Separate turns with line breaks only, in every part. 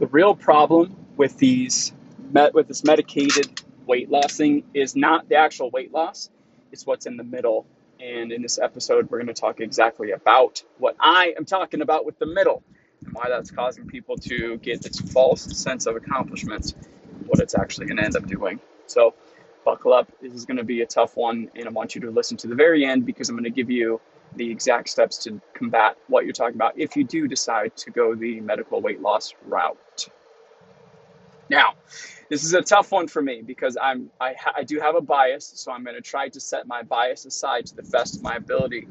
The real problem with these met with this medicated weight loss thing is not the actual weight loss, it's what's in the middle. And in this episode, we're going to talk exactly about what I am talking about with the middle and why that's causing people to get this false sense of accomplishment, what it's actually going to end up doing. So, buckle up. This is going to be a tough one, and I want you to listen to the very end because I'm going to give you the exact steps to combat what you're talking about if you do decide to go the medical weight loss route. Now, this is a tough one for me because I'm I, ha- I do have a bias, so I'm going to try to set my bias aside to the best of my ability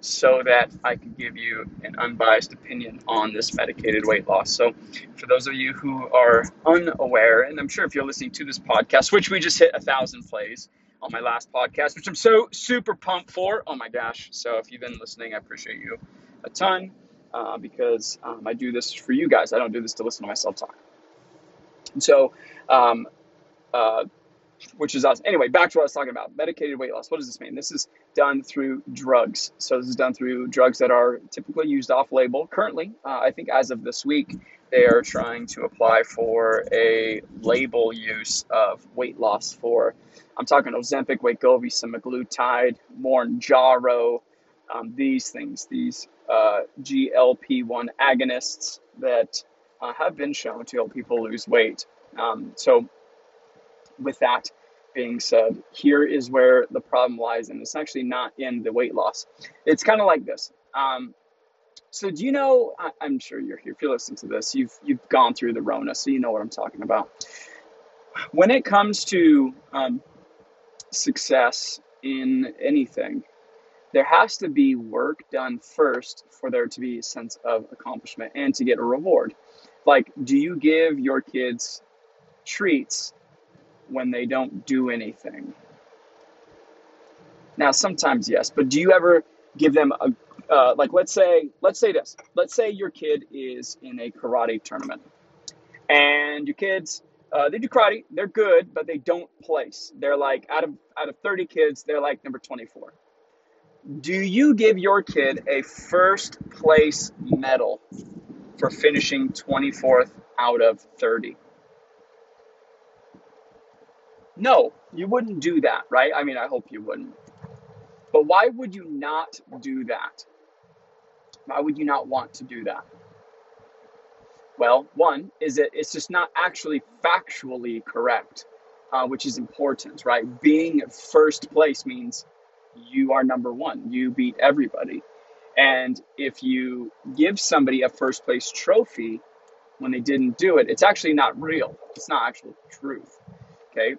so that I can give you an unbiased opinion on this medicated weight loss. So, for those of you who are unaware, and I'm sure if you're listening to this podcast, which we just hit a thousand plays on my last podcast, which I'm so super pumped for. Oh my gosh. So, if you've been listening, I appreciate you a ton uh, because um, I do this for you guys. I don't do this to listen to myself talk. And so, um, uh, which is us. Anyway, back to what I was talking about medicated weight loss. What does this mean? This is done through drugs. So, this is done through drugs that are typically used off label. Currently, uh, I think as of this week, they are trying to apply for a label use of weight loss for, I'm talking Ozempic, Wegovy, semaglutide, Mounjaro, um, these things, these uh, GLP 1 agonists that uh, have been shown to help people lose weight. Um, so, with that being said, here is where the problem lies, and it's actually not in the weight loss. It's kind of like this. Um, so, do you know? I, am sure you're here. If you listen to this, you've you've gone through the Rona, so you know what I'm talking about. When it comes to um, success in anything, there has to be work done first for there to be a sense of accomplishment and to get a reward. Like, do you give your kids treats when they don't do anything? Now, sometimes yes, but do you ever give them a uh, like let's say let's say this let's say your kid is in a karate tournament and your kids uh, they do karate they're good but they don't place they're like out of out of 30 kids they're like number 24 do you give your kid a first place medal for finishing 24th out of 30. No, you wouldn't do that, right? I mean, I hope you wouldn't. But why would you not do that? Why would you not want to do that? Well, one is that it's just not actually factually correct, uh, which is important, right? Being first place means you are number one, you beat everybody. And if you give somebody a first place trophy when they didn't do it, it's actually not real. It's not actual truth. Okay.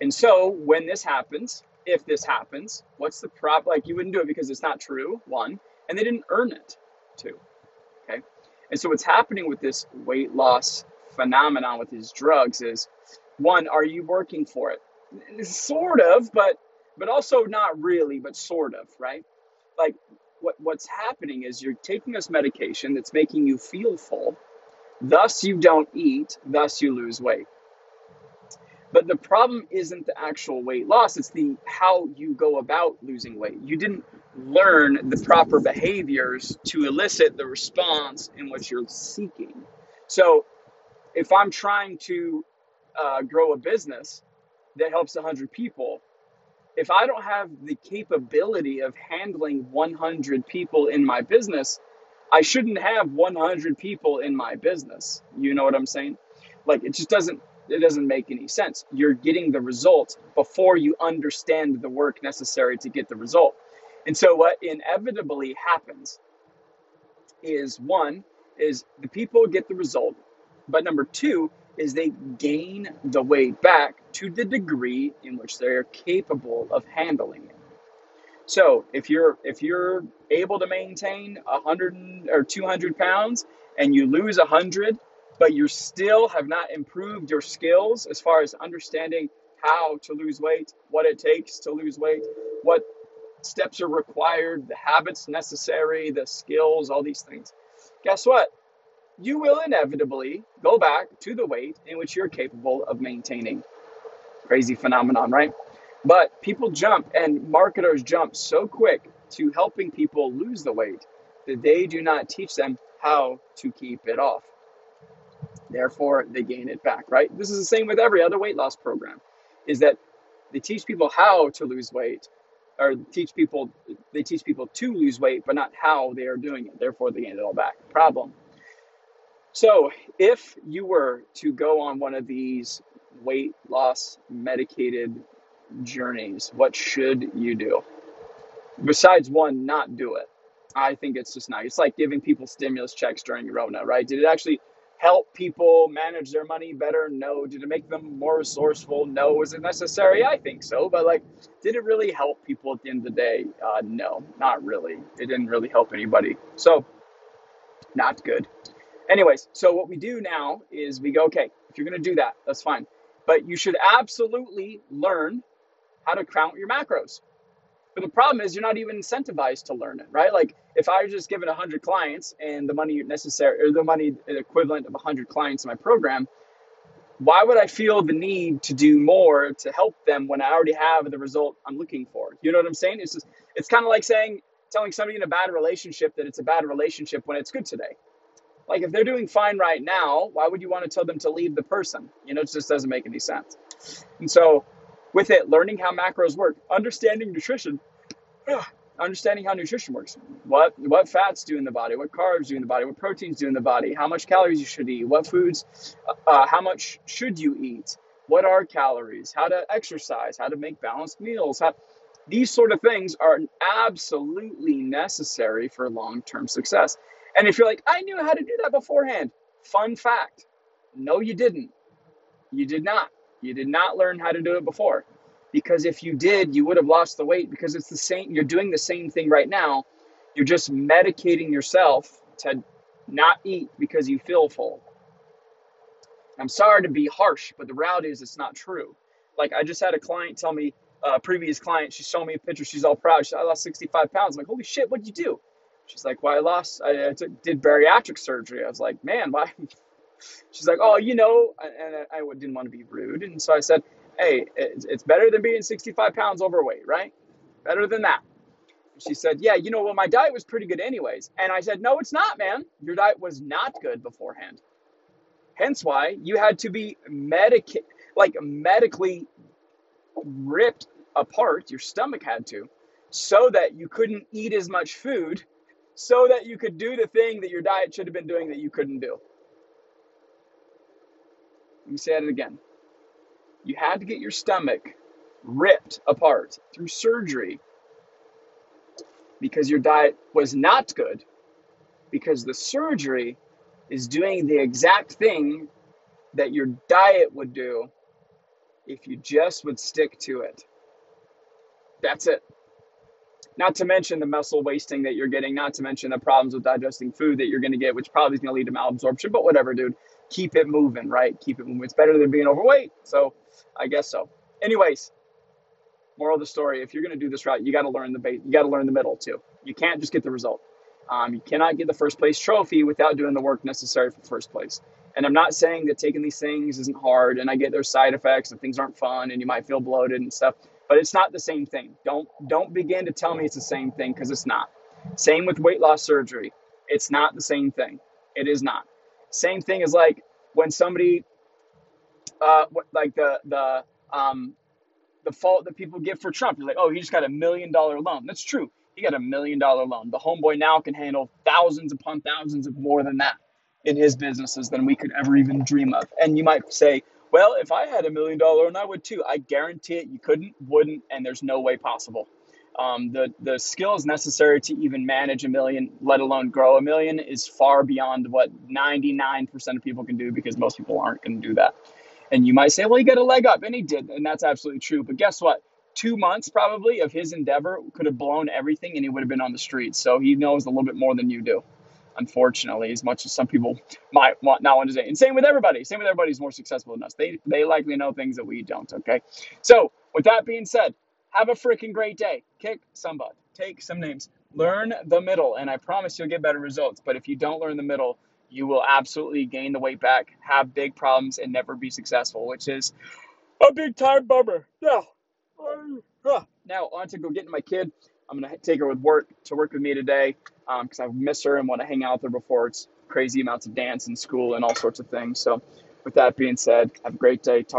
And so when this happens, if this happens, what's the prop? Like you wouldn't do it because it's not true, one, and they didn't earn it, too. Okay. And so what's happening with this weight loss phenomenon with these drugs is one, are you working for it? Sort of, but but also not really, but sort of, right? Like what, what's happening is you're taking this medication that's making you feel full, thus you don't eat, thus you lose weight. But the problem isn't the actual weight loss, it's the how you go about losing weight. You didn't learn the proper behaviors to elicit the response in what you're seeking. So if I'm trying to uh, grow a business that helps 100 people, if I don't have the capability of handling 100 people in my business, I shouldn't have 100 people in my business. You know what I'm saying? Like it just doesn't it doesn't make any sense. You're getting the result before you understand the work necessary to get the result. And so what inevitably happens is one is the people get the result, but number 2 is they gain the weight back to the degree in which they're capable of handling it. So if you're if you're able to maintain 100 or 200 pounds and you lose 100, but you still have not improved your skills as far as understanding how to lose weight, what it takes to lose weight, what steps are required, the habits necessary, the skills, all these things. Guess what? you will inevitably go back to the weight in which you're capable of maintaining. Crazy phenomenon, right? But people jump and marketers jump so quick to helping people lose the weight that they do not teach them how to keep it off. Therefore, they gain it back, right? This is the same with every other weight loss program, is that they teach people how to lose weight, or teach people they teach people to lose weight, but not how they are doing it. Therefore, they gain it all back. Problem. So, if you were to go on one of these weight loss medicated journeys, what should you do? Besides one, not do it. I think it's just not. It's like giving people stimulus checks during Corona, right? Did it actually help people manage their money better? No. Did it make them more resourceful? No. Was it necessary? I think so. But like, did it really help people at the end of the day? Uh, no, not really. It didn't really help anybody. So, not good. Anyways, so what we do now is we go, okay, if you're going to do that, that's fine. But you should absolutely learn how to count your macros. But the problem is you're not even incentivized to learn it, right? Like if I was just given 100 clients and the money necessary or the money equivalent of 100 clients in my program, why would I feel the need to do more to help them when I already have the result I'm looking for? You know what I'm saying? It's just it's kind of like saying telling somebody in a bad relationship that it's a bad relationship when it's good today. Like if they're doing fine right now, why would you want to tell them to leave the person? You know, it just doesn't make any sense. And so with it, learning how macros work, understanding nutrition, understanding how nutrition works. What what fats do in the body, what carbs do in the body, what proteins do in the body, how much calories you should eat, what foods, uh, how much should you eat, what are calories, how to exercise, how to make balanced meals. How, these sort of things are absolutely necessary for long term success. And if you're like, I knew how to do that beforehand, fun fact no, you didn't. You did not. You did not learn how to do it before. Because if you did, you would have lost the weight because it's the same, you're doing the same thing right now. You're just medicating yourself to not eat because you feel full. I'm sorry to be harsh, but the reality is it's not true. Like I just had a client tell me, uh, a previous client, she's showing me a picture. She's all proud. She said, I lost 65 pounds. I'm like, holy shit, what'd you do? She's like, well, I lost, I, I took, did bariatric surgery. I was like, man, why? She's like, oh, you know, and I, didn't want to be rude. And so I said, hey, it's, it's better than being 65 pounds overweight, right? Better than that. She said, yeah, you know, well, my diet was pretty good anyways. And I said, no, it's not, man. Your diet was not good beforehand. Hence why you had to be medic, like medically ripped apart. Your stomach had to, so that you couldn't eat as much food, so that you could do the thing that your diet should have been doing that you couldn't do. Let me say it again. You had to get your stomach ripped apart through surgery because your diet was not good, because the surgery is doing the exact thing that your diet would do if you just would stick to it. That's it. Not to mention the muscle wasting that you're getting, not to mention the problems with digesting food that you're going to get, which probably is going to lead to malabsorption, but whatever, dude. Keep it moving, right? Keep it moving. It's better than being overweight. So I guess so. Anyways, moral of the story: if you're going to do this route, you got to learn the base. You got to learn the middle too. You can't just get the result. Um, you cannot get the first place trophy without doing the work necessary for first place. And I'm not saying that taking these things isn't hard, and I get their side effects and things aren't fun, and you might feel bloated and stuff. But it's not the same thing. Don't don't begin to tell me it's the same thing because it's not. Same with weight loss surgery. It's not the same thing. It is not. Same thing as like when somebody, uh, like the the um, the fault that people give for Trump. You're like, oh, he just got a million dollar loan. That's true. He got a million dollar loan. The homeboy now can handle thousands upon thousands of more than that in his businesses than we could ever even dream of. And you might say, well, if I had a million dollar loan, I would too. I guarantee it. You couldn't, wouldn't, and there's no way possible. Um, the the skills necessary to even manage a million, let alone grow a million, is far beyond what 99% of people can do because most people aren't going to do that. And you might say, well, he got a leg up, and he did, and that's absolutely true. But guess what? Two months probably of his endeavor could have blown everything, and he would have been on the streets. So he knows a little bit more than you do, unfortunately, as much as some people might want not want to say. And same with everybody. Same with everybody who's more successful than us. They they likely know things that we don't. Okay. So with that being said, have a freaking great day. Kick some butt. Take some names. Learn the middle, and I promise you'll get better results. But if you don't learn the middle, you will absolutely gain the weight back, have big problems, and never be successful, which is a big time bummer. Yeah. Um, now, on to go getting my kid. I'm gonna take her with work to work with me today because um, I miss her and want to hang out with her before it's crazy amounts of dance and school and all sorts of things. So, with that being said, have a great day. Talk